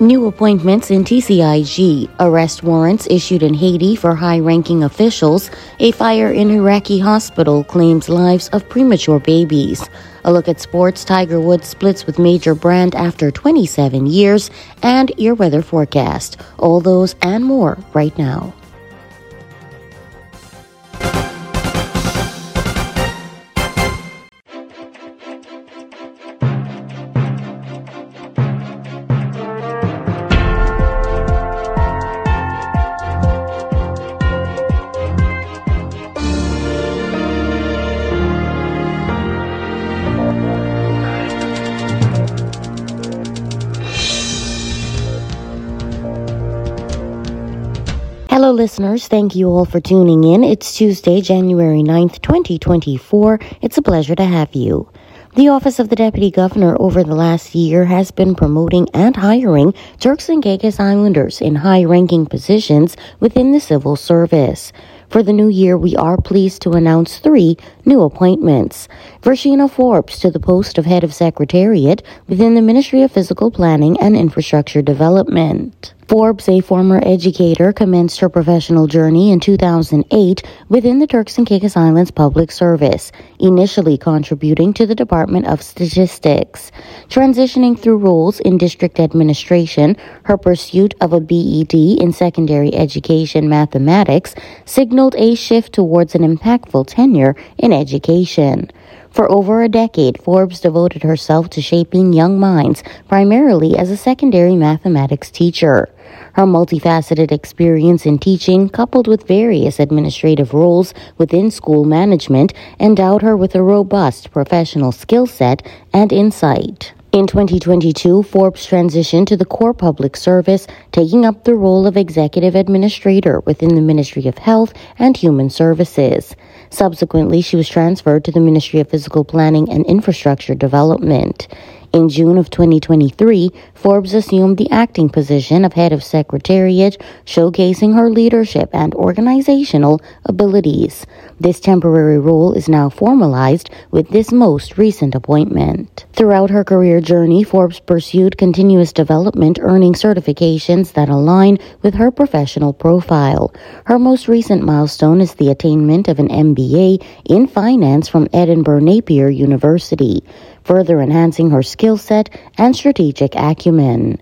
New appointments in TCIG, arrest warrants issued in Haiti for high ranking officials, a fire in Iraqi hospital claims lives of premature babies. A look at sports Tiger Woods splits with major brand after 27 years, and your weather forecast. All those and more right now. Listeners. Thank you all for tuning in. It's Tuesday, January 9th, 2024. It's a pleasure to have you. The Office of the Deputy Governor over the last year has been promoting and hiring Turks and Caicos Islanders in high ranking positions within the civil service. For the new year, we are pleased to announce three new appointments. Vershina Forbes to the post of Head of Secretariat within the Ministry of Physical Planning and Infrastructure Development. Forbes, a former educator, commenced her professional journey in 2008 within the Turks and Caicos Islands Public Service, initially contributing to the Department of Statistics. Transitioning through roles in district administration, her pursuit of a BEd in secondary education mathematics signaled a shift towards an impactful tenure in education. For over a decade, Forbes devoted herself to shaping young minds, primarily as a secondary mathematics teacher. Her multifaceted experience in teaching, coupled with various administrative roles within school management, endowed her with a robust professional skill set and insight. In 2022, Forbes transitioned to the core public service, taking up the role of executive administrator within the Ministry of Health and Human Services. Subsequently, she was transferred to the Ministry of Physical Planning and Infrastructure Development. In June of 2023, Forbes assumed the acting position of head of secretariat, showcasing her leadership and organizational abilities. This temporary role is now formalized with this most recent appointment. Throughout her career journey, Forbes pursued continuous development, earning certifications that align with her professional profile. Her most recent milestone is the attainment of an MBA in finance from Edinburgh Napier University further enhancing her skill set and strategic acumen.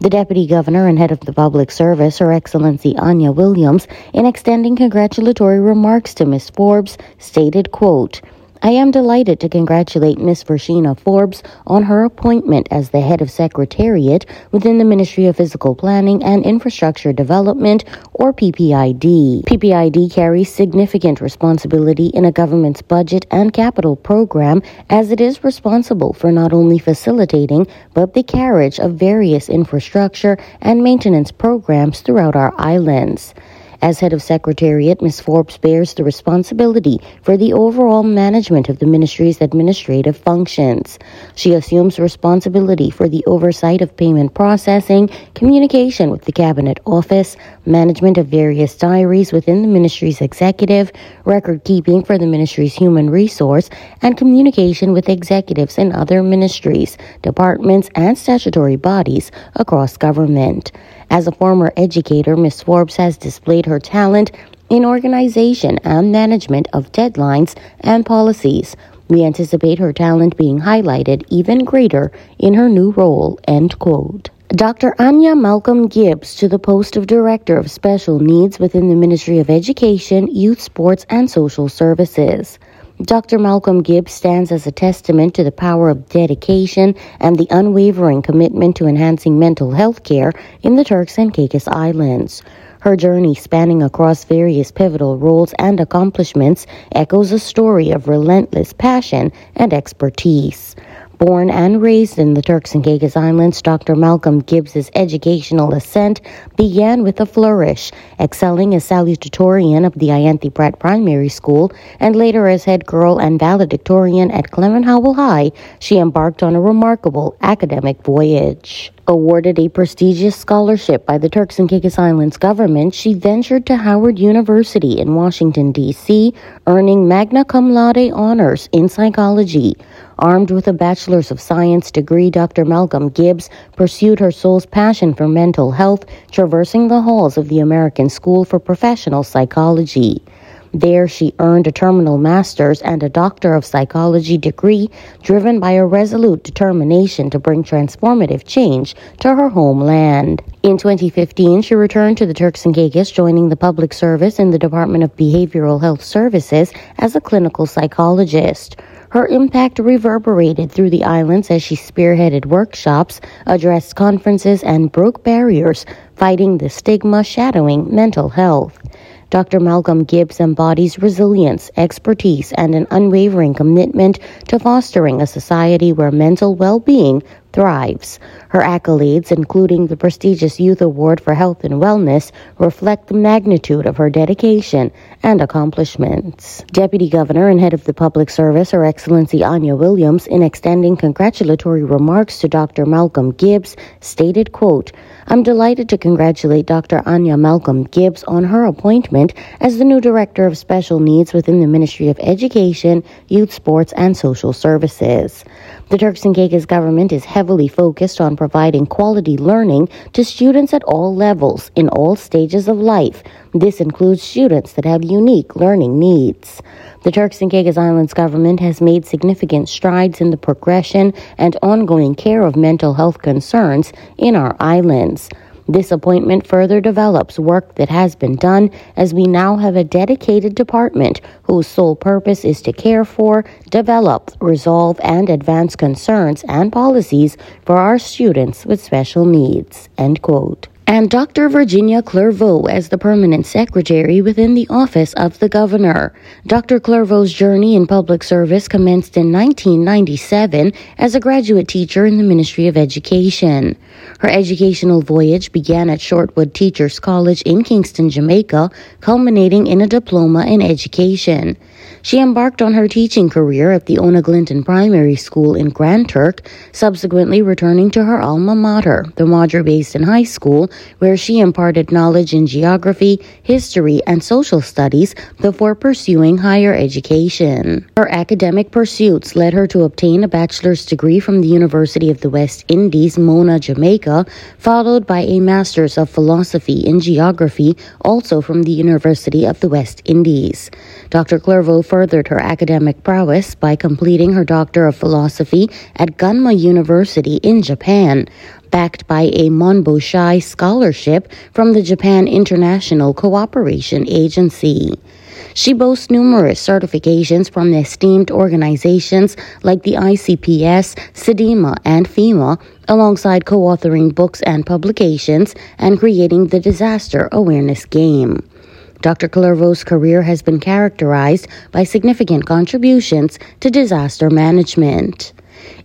The Deputy Governor and Head of the Public Service, Her Excellency Anya Williams, in extending congratulatory remarks to Ms. Forbes, stated, quote, I am delighted to congratulate Ms. Vershina Forbes on her appointment as the head of secretariat within the Ministry of Physical Planning and Infrastructure Development, or PPID. PPID carries significant responsibility in a government's budget and capital program as it is responsible for not only facilitating but the carriage of various infrastructure and maintenance programs throughout our islands. As head of secretariat, Ms. Forbes bears the responsibility for the overall management of the ministry's administrative functions. She assumes responsibility for the oversight of payment processing, communication with the Cabinet Office, management of various diaries within the ministry's executive, record keeping for the ministry's human resource, and communication with executives in other ministries, departments, and statutory bodies across government. As a former educator, Ms. Forbes has displayed her talent in organization and management of deadlines and policies. We anticipate her talent being highlighted even greater in her new role. End quote. Dr. Anya Malcolm Gibbs to the post of Director of Special Needs within the Ministry of Education, Youth, Sports, and Social Services. Dr. Malcolm Gibbs stands as a testament to the power of dedication and the unwavering commitment to enhancing mental health care in the Turks and Caicos Islands. Her journey, spanning across various pivotal roles and accomplishments, echoes a story of relentless passion and expertise. Born and raised in the Turks and Caicos Islands, Dr. Malcolm Gibbs's educational ascent began with a flourish, excelling as salutatorian of the Ianthe Pratt Primary School and later as head girl and valedictorian at Clement Howell High. She embarked on a remarkable academic voyage. Awarded a prestigious scholarship by the Turks and Caicos Islands government, she ventured to Howard University in Washington, D.C., earning magna cum laude honors in psychology. Armed with a Bachelor's of Science degree, Dr. Malcolm Gibbs pursued her soul's passion for mental health, traversing the halls of the American School for Professional Psychology. There, she earned a terminal master's and a doctor of psychology degree, driven by a resolute determination to bring transformative change to her homeland. In 2015, she returned to the Turks and Caicos, joining the public service in the Department of Behavioral Health Services as a clinical psychologist. Her impact reverberated through the islands as she spearheaded workshops, addressed conferences, and broke barriers, fighting the stigma shadowing mental health. Dr. Malcolm Gibbs embodies resilience, expertise, and an unwavering commitment to fostering a society where mental well being thrives. Her accolades, including the prestigious Youth Award for Health and Wellness, reflect the magnitude of her dedication and accomplishments. Deputy Governor and Head of the Public Service, Her Excellency Anya Williams, in extending congratulatory remarks to Dr. Malcolm Gibbs, stated, quote, I'm delighted to congratulate Dr. Anya Malcolm Gibbs on her appointment as the new Director of Special Needs within the Ministry of Education, Youth Sports, and Social Services. The Turks and Caicos government is heavily focused on providing quality learning to students at all levels in all stages of life. This includes students that have unique learning needs. The Turks and Caicos Islands government has made significant strides in the progression and ongoing care of mental health concerns in our islands. This appointment further develops work that has been done as we now have a dedicated department whose sole purpose is to care for, develop, resolve, and advance concerns and policies for our students with special needs. End quote and Dr. Virginia Clervaux as the permanent secretary within the office of the governor. Dr. Clervaux's journey in public service commenced in 1997 as a graduate teacher in the Ministry of Education. Her educational voyage began at Shortwood Teachers College in Kingston, Jamaica, culminating in a diploma in education. She embarked on her teaching career at the Ona Glinton Primary School in Grand Turk, subsequently returning to her alma mater, the Madre Basin High School, where she imparted knowledge in geography, history, and social studies before pursuing higher education. Her academic pursuits led her to obtain a bachelor's degree from the University of the West Indies, Mona, Jamaica, followed by a master's of philosophy in geography, also from the University of the West Indies. Dr. Clervaux furthered her academic prowess by completing her Doctor of Philosophy at Gunma University in Japan, backed by a Monbusho Scholarship from the Japan International Cooperation Agency. She boasts numerous certifications from esteemed organizations like the ICPS, CDEMA, and FEMA, alongside co authoring books and publications and creating the Disaster Awareness Game. Dr. Clervaux's career has been characterized by significant contributions to disaster management.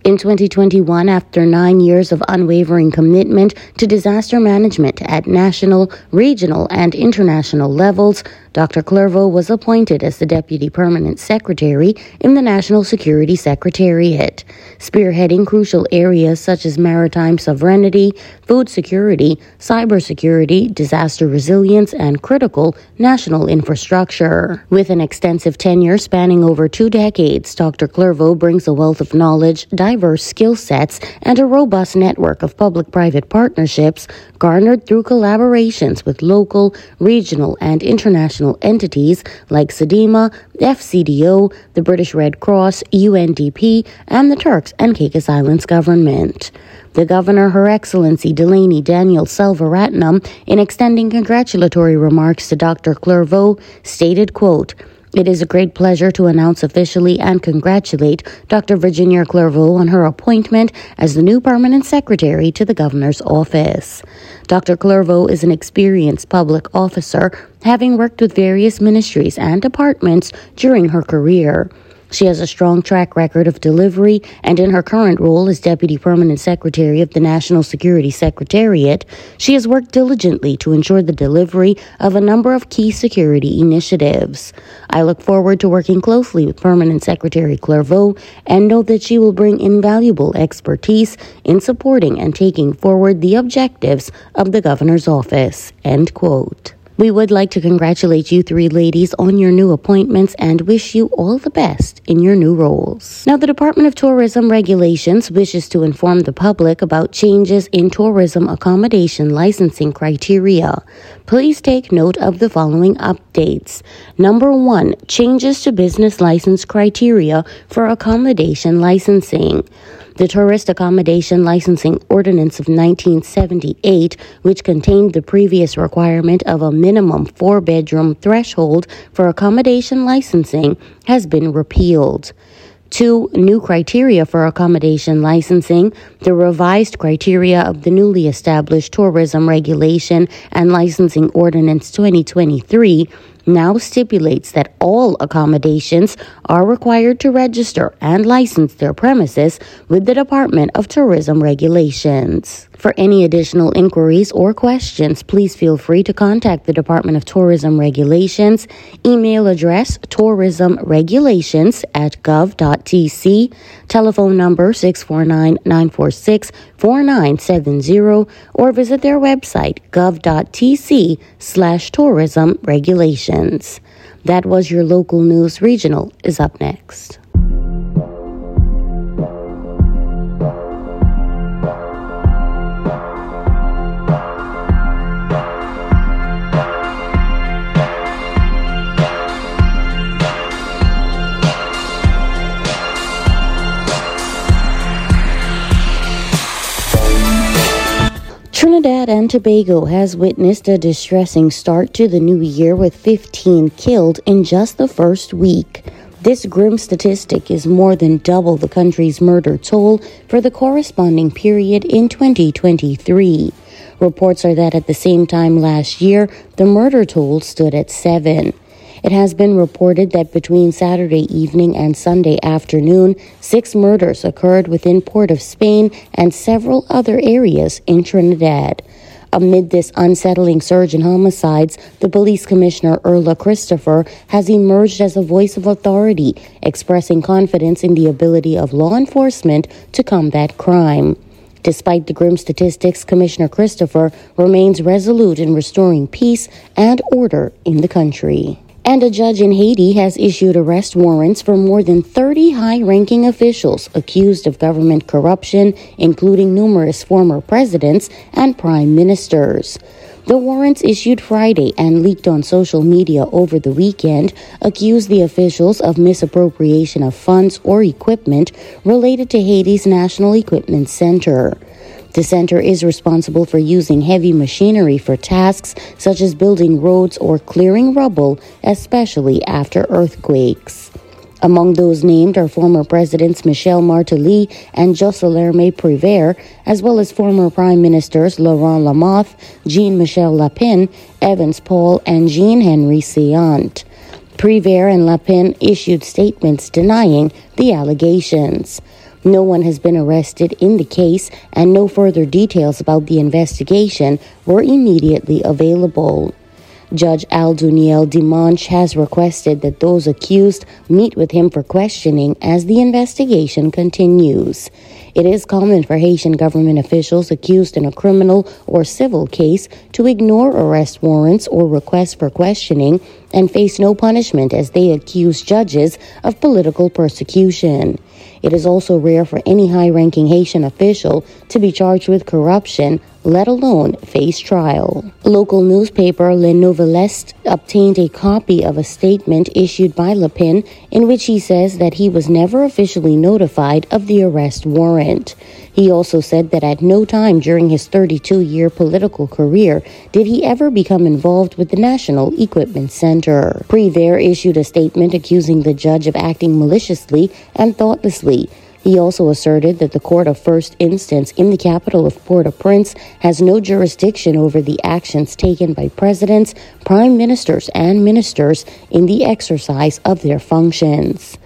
In 2021, after nine years of unwavering commitment to disaster management at national, regional, and international levels, Dr. Clervaux was appointed as the Deputy Permanent Secretary in the National Security Secretariat, spearheading crucial areas such as maritime sovereignty, food security, cybersecurity, disaster resilience, and critical national infrastructure. With an extensive tenure spanning over two decades, Dr. Clervaux brings a wealth of knowledge, diverse skill sets, and a robust network of public private partnerships garnered through collaborations with local, regional, and international entities like CDEMA, FCDO, the British Red Cross, UNDP, and the Turks and Caicos Islands government. The Governor, Her Excellency Dileeni Daniel Selvaratnam, in extending congratulatory remarks to Dr. Clervaux, stated, quote, it is a great pleasure to announce officially and congratulate Dr. Virginia Clervaux on her appointment as the new permanent secretary to the governor's office. Dr. Clervaux is an experienced public officer, having worked with various ministries and departments during her career. She has a strong track record of delivery, and in her current role as Deputy Permanent Secretary of the National Security Secretariat, she has worked diligently to ensure the delivery of a number of key security initiatives. I look forward to working closely with Permanent Secretary Clervaux and know that she will bring invaluable expertise in supporting and taking forward the objectives of the Governor's office. End quote. We would like to congratulate you three ladies on your new appointments and wish you all the best in your new roles. Now, the Department of Tourism Regulations wishes to inform the public about changes in tourism accommodation licensing criteria. Please take note of the following updates. Number one, changes to business license criteria for accommodation licensing. The Tourist Accommodation Licensing Ordinance of 1978, which contained the previous requirement of a minimum four bedroom threshold for accommodation licensing, has been repealed. Two new criteria for accommodation licensing, the revised criteria of the newly established Tourism Regulation and Licensing Ordinance 2023 now stipulates that all accommodations are required to register and license their premises with the Department of Tourism regulations. For any additional inquiries or questions, please feel free to contact the Department of Tourism Regulations. Email address tourismregulations at gov.tc, telephone number 649 946 4970, or visit their website gov.tc slash tourism regulations. That was your local news regional is up next. Trinidad and Tobago has witnessed a distressing start to the new year with 15 killed in just the first week. This grim statistic is more than double the country's murder toll for the corresponding period in 2023. Reports are that at the same time last year, the murder toll stood at seven. It has been reported that between Saturday evening and Sunday afternoon, six murders occurred within Port of Spain and several other areas in Trinidad. Amid this unsettling surge in homicides, the police commissioner Erla Christopher has emerged as a voice of authority, expressing confidence in the ability of law enforcement to combat crime. Despite the grim statistics, Commissioner Christopher remains resolute in restoring peace and order in the country. And a judge in Haiti has issued arrest warrants for more than 30 high ranking officials accused of government corruption, including numerous former presidents and prime ministers. The warrants issued Friday and leaked on social media over the weekend accuse the officials of misappropriation of funds or equipment related to Haiti's National Equipment Center. The center is responsible for using heavy machinery for tasks such as building roads or clearing rubble, especially after earthquakes. Among those named are former Presidents Michel Martelly and Jocelerme Privert, as well as former Prime Ministers Laurent Lamothe, Jean-Michel Lapin, Evans Paul, and Jean-Henry Céant. Privert and Lapin issued statements denying the allegations. No one has been arrested in the case, and no further details about the investigation were immediately available. Judge Alduniel Dimanche has requested that those accused meet with him for questioning as the investigation continues. It is common for Haitian government officials accused in a criminal or civil case to ignore arrest warrants or requests for questioning and face no punishment as they accuse judges of political persecution. It is also rare for any high ranking Haitian official to be charged with corruption, let alone face trial. Local newspaper Le Nouvelliste obtained a copy of a statement issued by Lapin in which he says that he was never officially notified of the arrest warrant. He also said that at no time during his 32 year political career did he ever become involved with the National Equipment Center. Privert issued a statement accusing the judge of acting maliciously and thoughtlessly. He also asserted that the court of first instance in the capital of Port-au-Prince has no jurisdiction over the actions taken by presidents, prime ministers, and ministers in the exercise of their functions.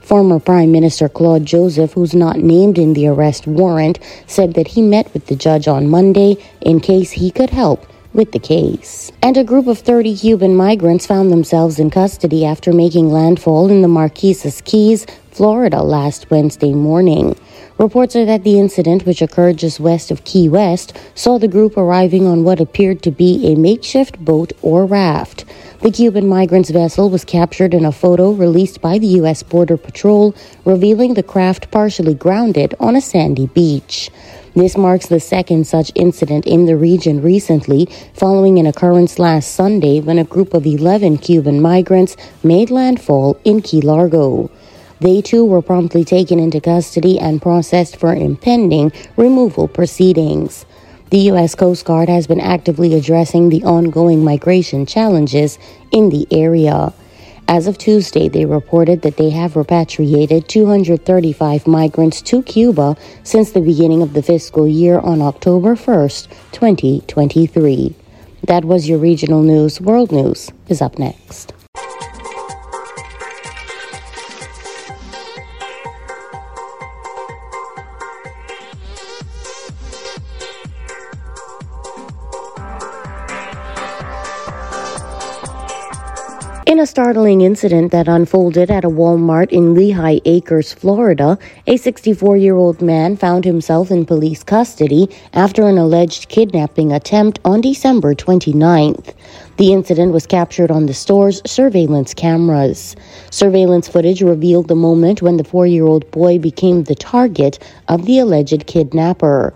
Former Prime Minister Claude Joseph, who's not named in the arrest warrant, said that he met with the judge on Monday in case he could help with the case. And a group of 30 Cuban migrants found themselves in custody after making landfall in the Marquesas Keys, Florida last Wednesday morning. Reports are that the incident, which occurred just west of Key West, saw the group arriving on what appeared to be a makeshift boat or raft. The Cuban migrants' vessel was captured in a photo released by the U.S. Border Patrol, revealing the craft partially grounded on a sandy beach. This marks the second such incident in the region recently, following an occurrence last Sunday when a group of 11 Cuban migrants made landfall in Key Largo. They too were promptly taken into custody and processed for impending removal proceedings. The U.S. Coast Guard has been actively addressing the ongoing migration challenges in the area. As of Tuesday, they reported that they have repatriated 235 migrants to Cuba since the beginning of the fiscal year on October 1st, 2023. That was your regional news. World News is up next. In a startling incident that unfolded at a Walmart in Lehigh Acres, Florida, a 64 year old man found himself in police custody after an alleged kidnapping attempt on December 29th. The incident was captured on the store's surveillance cameras. Surveillance footage revealed the moment when the four year old boy became the target of the alleged kidnapper.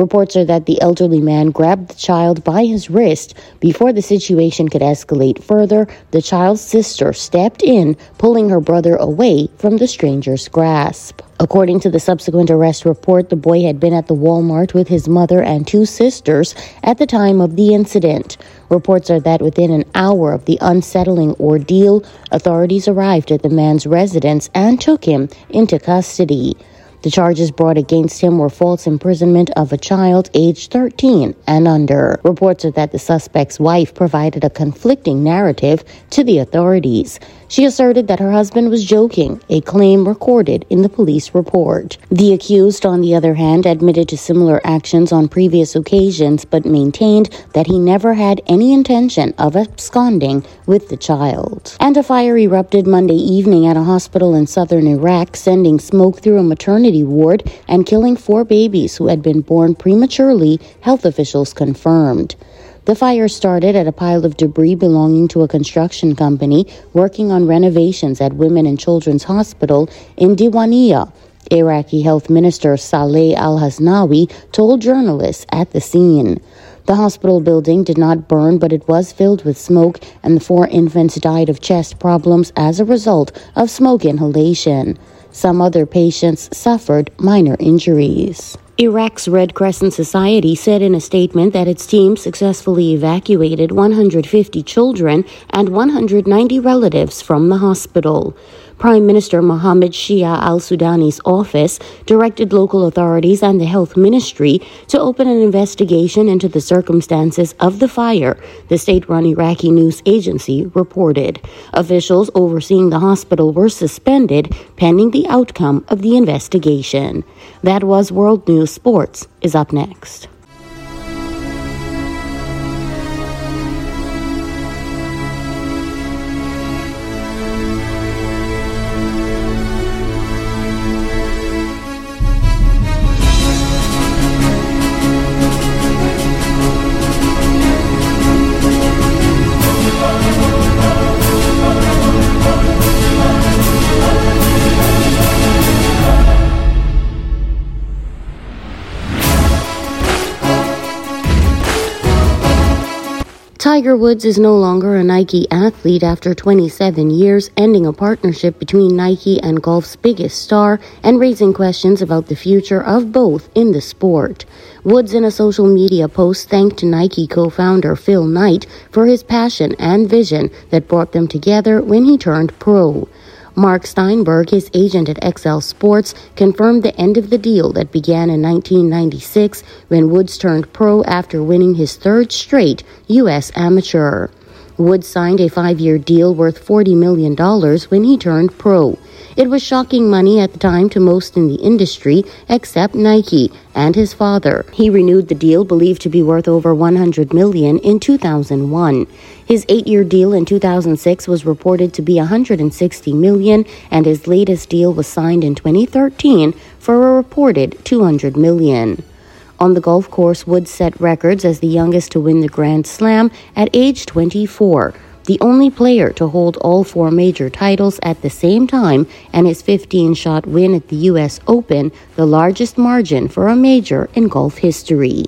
Reports are that the elderly man grabbed the child by his wrist. Before the situation could escalate further, the child's sister stepped in, pulling her brother away from the stranger's grasp. According to the subsequent arrest report, the boy had been at the Walmart with his mother and two sisters at the time of the incident. Reports are that within an hour of the unsettling ordeal, authorities arrived at the man's residence and took him into custody. The charges brought against him were false imprisonment of a child aged 13 and under. Reports are that the suspect's wife provided a conflicting narrative to the authorities. She asserted that her husband was joking, a claim recorded in the police report. The accused, on the other hand, admitted to similar actions on previous occasions but maintained that he never had any intention of absconding with the child. And a fire erupted Monday evening at a hospital in southern Iraq, sending smoke through a maternity ward and killing four babies who had been born prematurely, health officials confirmed. The fire started at a pile of debris belonging to a construction company working on renovations at Women and Children's Hospital in Diwania. Iraqi Health Minister Saleh Al Hasnawi told journalists at the scene. The hospital building did not burn, but it was filled with smoke, and the four infants died of chest problems as a result of smoke inhalation. Some other patients suffered minor injuries. Iraq's Red Crescent Society said in a statement that its team successfully evacuated 150 children and 190 relatives from the hospital. Prime Minister Mohammed Shia al Sudani's office directed local authorities and the health ministry to open an investigation into the circumstances of the fire, the state run Iraqi news agency reported. Officials overseeing the hospital were suspended pending the outcome of the investigation. That was World News Sports is up next. Woods is no longer a Nike athlete after 27 years, ending a partnership between Nike and golf's biggest star and raising questions about the future of both in the sport. Woods, in a social media post, thanked Nike co founder Phil Knight for his passion and vision that brought them together when he turned pro. Mark Steinberg, his agent at Excel Sports, confirmed the end of the deal that began in 1996 when Woods turned pro after winning his third straight U.S. amateur. Woods signed a five year deal worth $40 million when he turned pro. It was shocking money at the time to most in the industry, except Nike and his father. He renewed the deal believed to be worth over 100 million, in 2001. His 8-year deal in 2006 was reported to be 160 million, and his latest deal was signed in 2013 for a reported 200 million. On the golf course, Woods set records as the youngest to win the Grand Slam at age 24 the only player to hold all four major titles at the same time, and his 15 shot win at the U.S. Open, the largest margin for a major in golf history.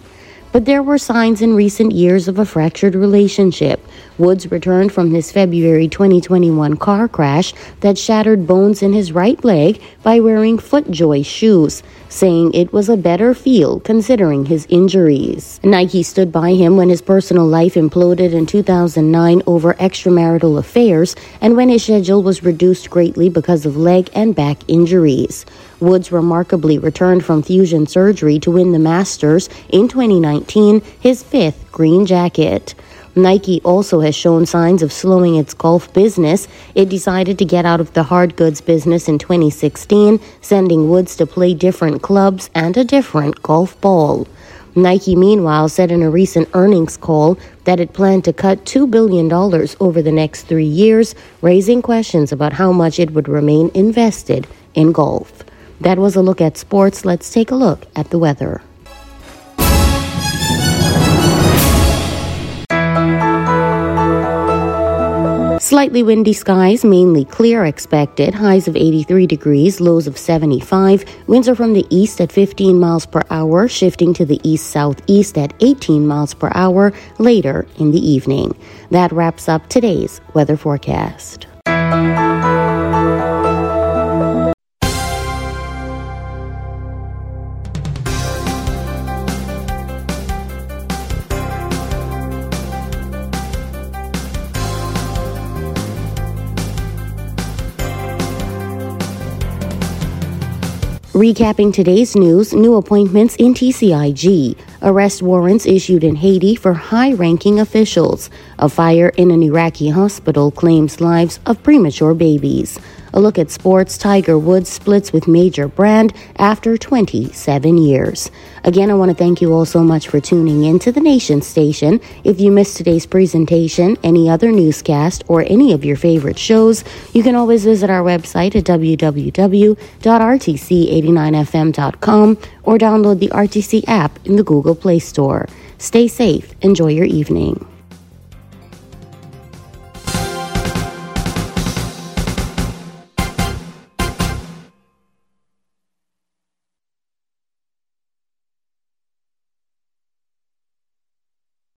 But there were signs in recent years of a fractured relationship. Woods returned from his February 2021 car crash that shattered bones in his right leg by wearing FootJoy shoes saying it was a better feel considering his injuries. Nike stood by him when his personal life imploded in 2009 over extramarital affairs and when his schedule was reduced greatly because of leg and back injuries. Woods remarkably returned from fusion surgery to win the Masters in 2019, his fifth green jacket. Nike also has shown signs of slowing its golf business. It decided to get out of the hard goods business in 2016, sending Woods to play different clubs and a different golf ball. Nike, meanwhile, said in a recent earnings call that it planned to cut $2 billion over the next three years, raising questions about how much it would remain invested in golf. That was a look at sports. Let's take a look at the weather. Slightly windy skies, mainly clear expected. Highs of 83 degrees, lows of 75. Winds are from the east at 15 miles per hour, shifting to the east southeast at 18 miles per hour later in the evening. That wraps up today's weather forecast. Recapping today's news, new appointments in TCIG, arrest warrants issued in Haiti for high ranking officials, a fire in an Iraqi hospital claims lives of premature babies. A look at sports, Tiger Woods splits with major brand after 27 years. Again, I want to thank you all so much for tuning in to the Nation Station. If you missed today's presentation, any other newscast, or any of your favorite shows, you can always visit our website at www.rtc89fm.com or download the RTC app in the Google Play Store. Stay safe. Enjoy your evening.